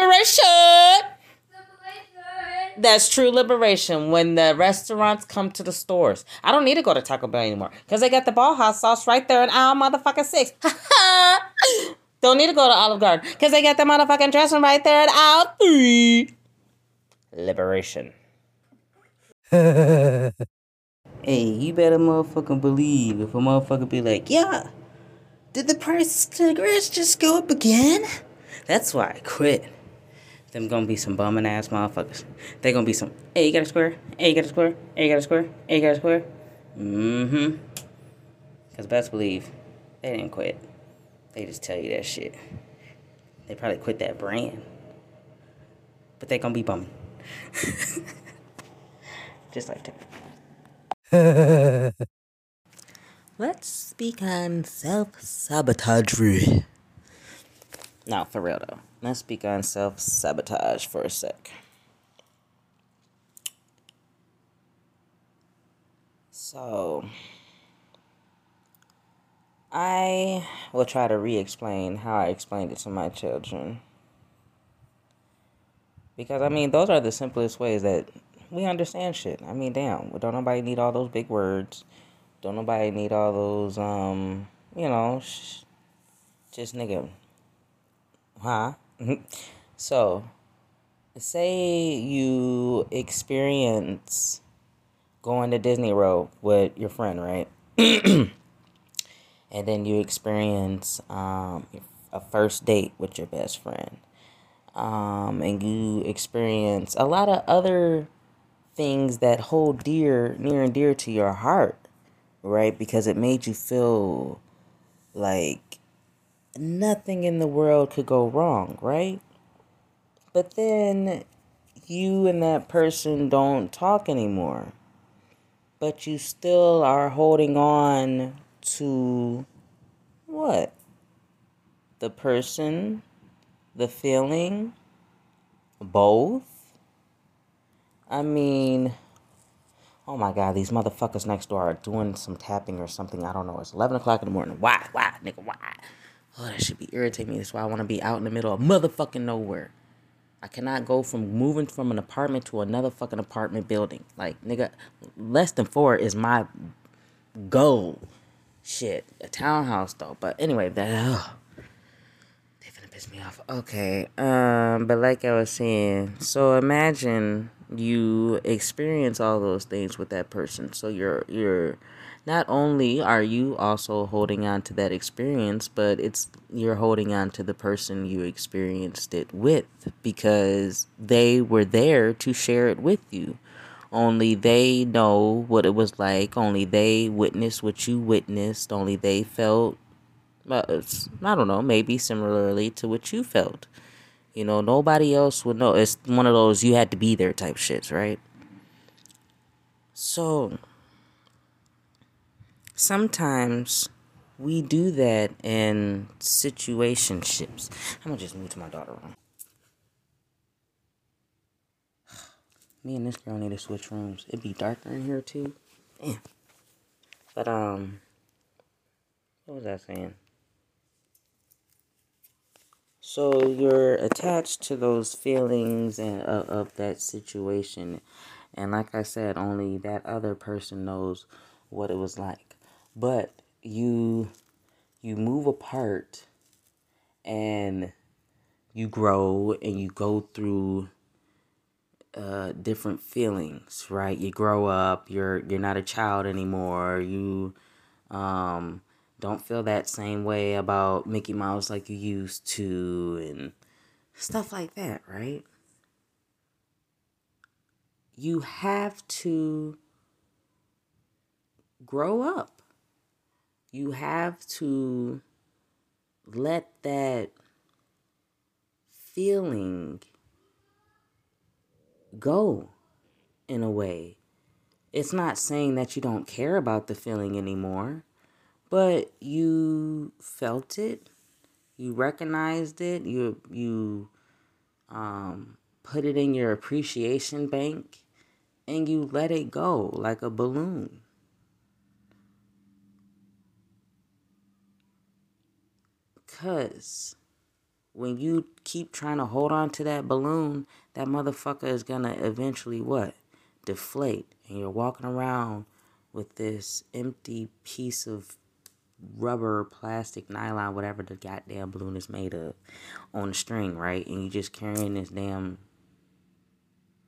liberation. That's true liberation when the restaurants come to the stores. I don't need to go to Taco Bell anymore because they got the ball hot sauce right there in aisle motherfucking six. don't need to go to Olive Garden because they got the motherfucking dressing right there in aisle three. Liberation. hey, you better motherfucking believe if a motherfucker be like, yeah, did the price of cigarettes just go up again? That's why I quit. Them gonna be some bumming ass motherfuckers. They gonna be some, hey, you got a square? Hey, you got a square? Hey, you got a square? Hey, you got a square? Mm-hmm. Cause best believe, they didn't quit. They just tell you that shit. They probably quit that brand. But they gonna be bumming. just like that. Let's speak on self-sabotage. Now, for real though. Let's speak on self sabotage for a sec. So, I will try to re explain how I explained it to my children. Because, I mean, those are the simplest ways that we understand shit. I mean, damn, don't nobody need all those big words. Don't nobody need all those, um, you know, sh- just nigga, huh? so, say you experience going to Disney World with your friend, right? and then you experience um, a first date with your best friend. Um, and you experience a lot of other things that hold dear, near and dear to your heart, right? Because it made you feel like nothing in the world could go wrong, right? But then you and that person don't talk anymore. But you still are holding on to what? The person, the feeling, both? I mean, oh my god, these motherfuckers next door are doing some tapping or something. I don't know. It's 11 o'clock in the morning. Why? Why? Nigga, why? Oh, that should be irritating me. That's why I want to be out in the middle of motherfucking nowhere. I cannot go from moving from an apartment to another fucking apartment building. Like, nigga, less than four is my goal. Shit, a townhouse though. But anyway, that ugh, they finna piss me off. Okay, um, but like I was saying, so imagine you experience all those things with that person. So you're you're not only are you also holding on to that experience, but it's you're holding on to the person you experienced it with because they were there to share it with you. Only they know what it was like. Only they witnessed what you witnessed. Only they felt, uh, I don't know, maybe similarly to what you felt. You know, nobody else would know. It's one of those you had to be there type shits, right? So, sometimes we do that in situationships. I'm gonna just move to my daughter room. Me and this girl need to switch rooms. It'd be darker in here too. Damn. But um, what was I saying? So you're attached to those feelings and of that situation, and like I said, only that other person knows what it was like but you you move apart and you grow and you go through uh, different feelings, right? You grow up, you're you're not a child anymore. You um, don't feel that same way about Mickey Mouse like you used to and stuff like that, right? You have to grow up you have to let that feeling go in a way. It's not saying that you don't care about the feeling anymore, but you felt it, you recognized it, you you um, put it in your appreciation bank, and you let it go like a balloon. Because when you keep trying to hold on to that balloon, that motherfucker is gonna eventually what? Deflate. And you're walking around with this empty piece of rubber, plastic, nylon, whatever the goddamn balloon is made of, on a string, right? And you're just carrying this damn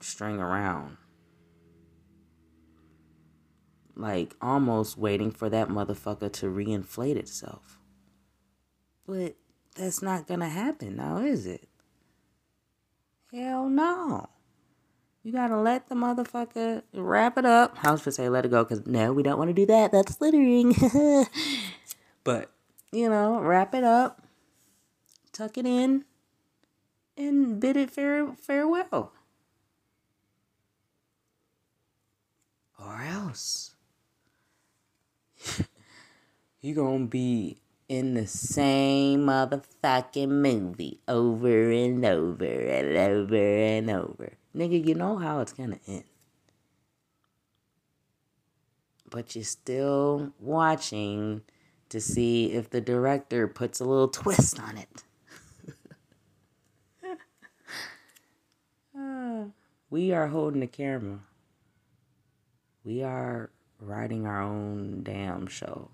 string around. Like almost waiting for that motherfucker to reinflate itself. But that's not gonna happen now, is it? Hell no. You gotta let the motherfucker wrap it up. I was gonna say let it go because no, we don't want to do that. That's littering. but you know, wrap it up, tuck it in, and bid it fare- farewell. Or else you gonna be in the same motherfucking movie over and over and over and over. Nigga, you know how it's gonna end. But you're still watching to see if the director puts a little twist on it. we are holding the camera. We are writing our own damn show.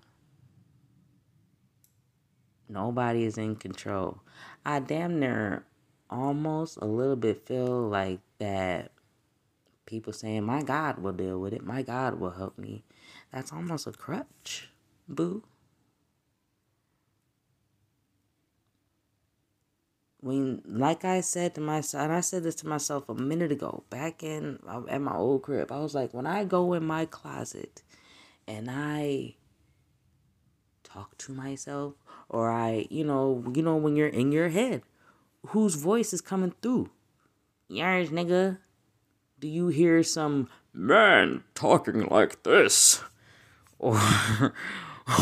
Nobody is in control. I damn near almost a little bit feel like that people saying, My God will deal with it. My God will help me. That's almost a crutch, boo. When, like I said to myself, and I said this to myself a minute ago, back in um, at my old crib, I was like, when I go in my closet and I talk to myself, or I, you know, you know, when you're in your head, whose voice is coming through? Yours, nigga. Do you hear some man talking like this? Or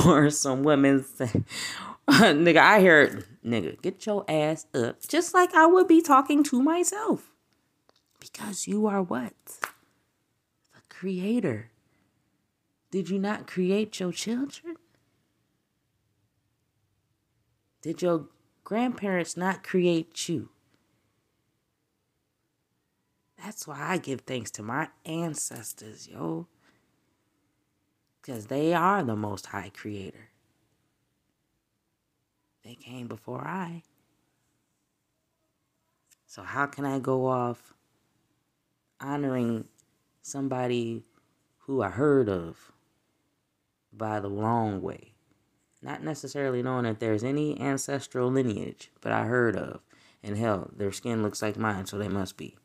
or some women say nigga, I heard nigga, get your ass up. Just like I would be talking to myself. Because you are what? The creator. Did you not create your children? Did your grandparents not create you? That's why I give thanks to my ancestors, yo. Because they are the most high creator. They came before I. So, how can I go off honoring somebody who I heard of by the wrong way? Not necessarily knowing that there's any ancestral lineage, but I heard of. And hell, their skin looks like mine, so they must be.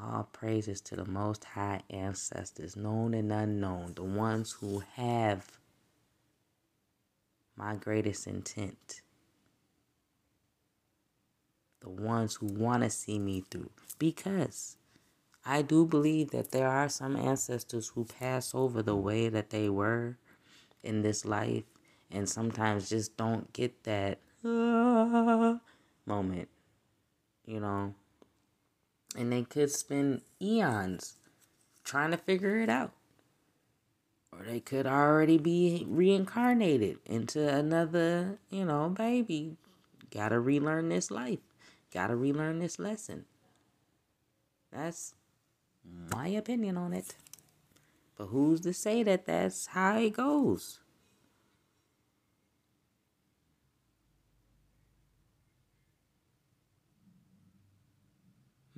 All praises to the Most High ancestors, known and unknown, the ones who have my greatest intent, the ones who want to see me through. Because I do believe that there are some ancestors who pass over the way that they were in this life and sometimes just don't get that uh, moment, you know and they could spend eons trying to figure it out. Or they could already be reincarnated into another, you know, baby. Gotta relearn this life. Gotta relearn this lesson. That's my opinion on it. But who's to say that that's how it goes?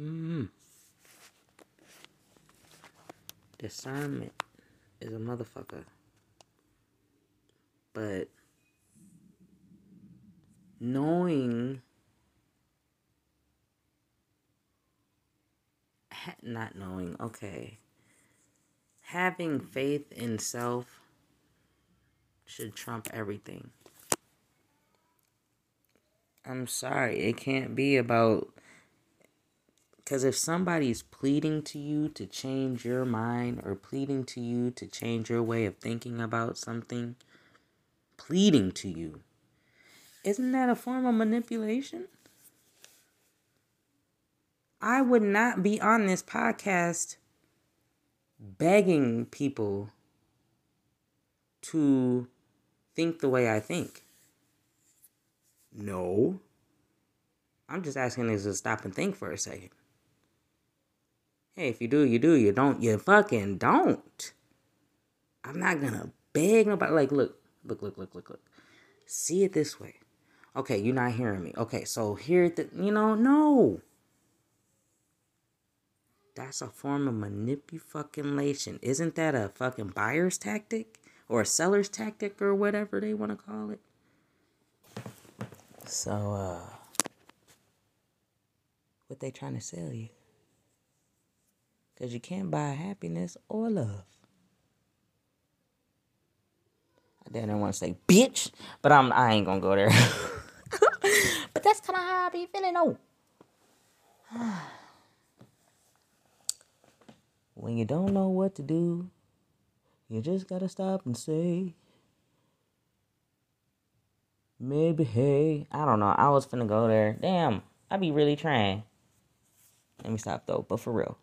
Mm-hmm. Discernment is a motherfucker. But knowing, not knowing, okay. Having faith in self should trump everything. I'm sorry, it can't be about because if somebody's pleading to you to change your mind or pleading to you to change your way of thinking about something, pleading to you, isn't that a form of manipulation? I would not be on this podcast begging people to think the way I think? No. I'm just asking niggas to stop and think for a second. Hey, if you do, you do. You don't, you fucking don't. I'm not gonna beg nobody. Like, look, look, look, look, look, look. See it this way. Okay, you're not hearing me. Okay, so here, the, you know, no. That's a form of manipulation. Isn't that a fucking buyer's tactic or a seller's tactic or whatever they want to call it? So, uh, what they trying to sell you? Because you can't buy happiness or love. I didn't want to say bitch, but I'm I ain't gonna go there. but that's kind of how I be feeling though. when you don't know what to do, you just gotta stop and say, maybe, hey, I don't know. I was finna go there. Damn, I be really trying. Let me stop though, but for real.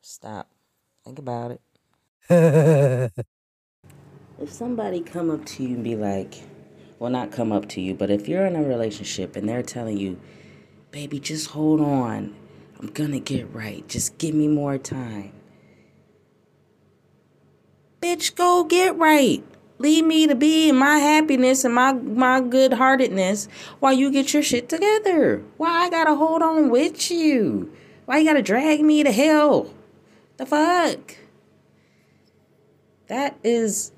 Stop. Think about it. if somebody come up to you and be like, well, not come up to you, but if you're in a relationship and they're telling you, baby, just hold on. I'm gonna get right. Just give me more time. Bitch, go get right. Leave me to be in my happiness and my my good heartedness while you get your shit together. Why I gotta hold on with you? Why you gotta drag me to hell? The fuck? That is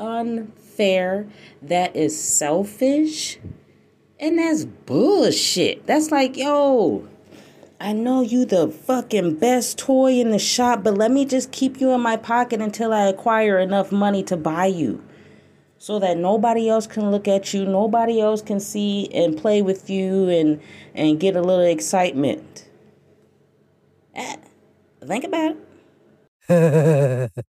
unfair. That is selfish. And that's bullshit. That's like, yo, I know you the fucking best toy in the shop, but let me just keep you in my pocket until I acquire enough money to buy you. So that nobody else can look at you, nobody else can see and play with you and and get a little excitement. Eh, think about it.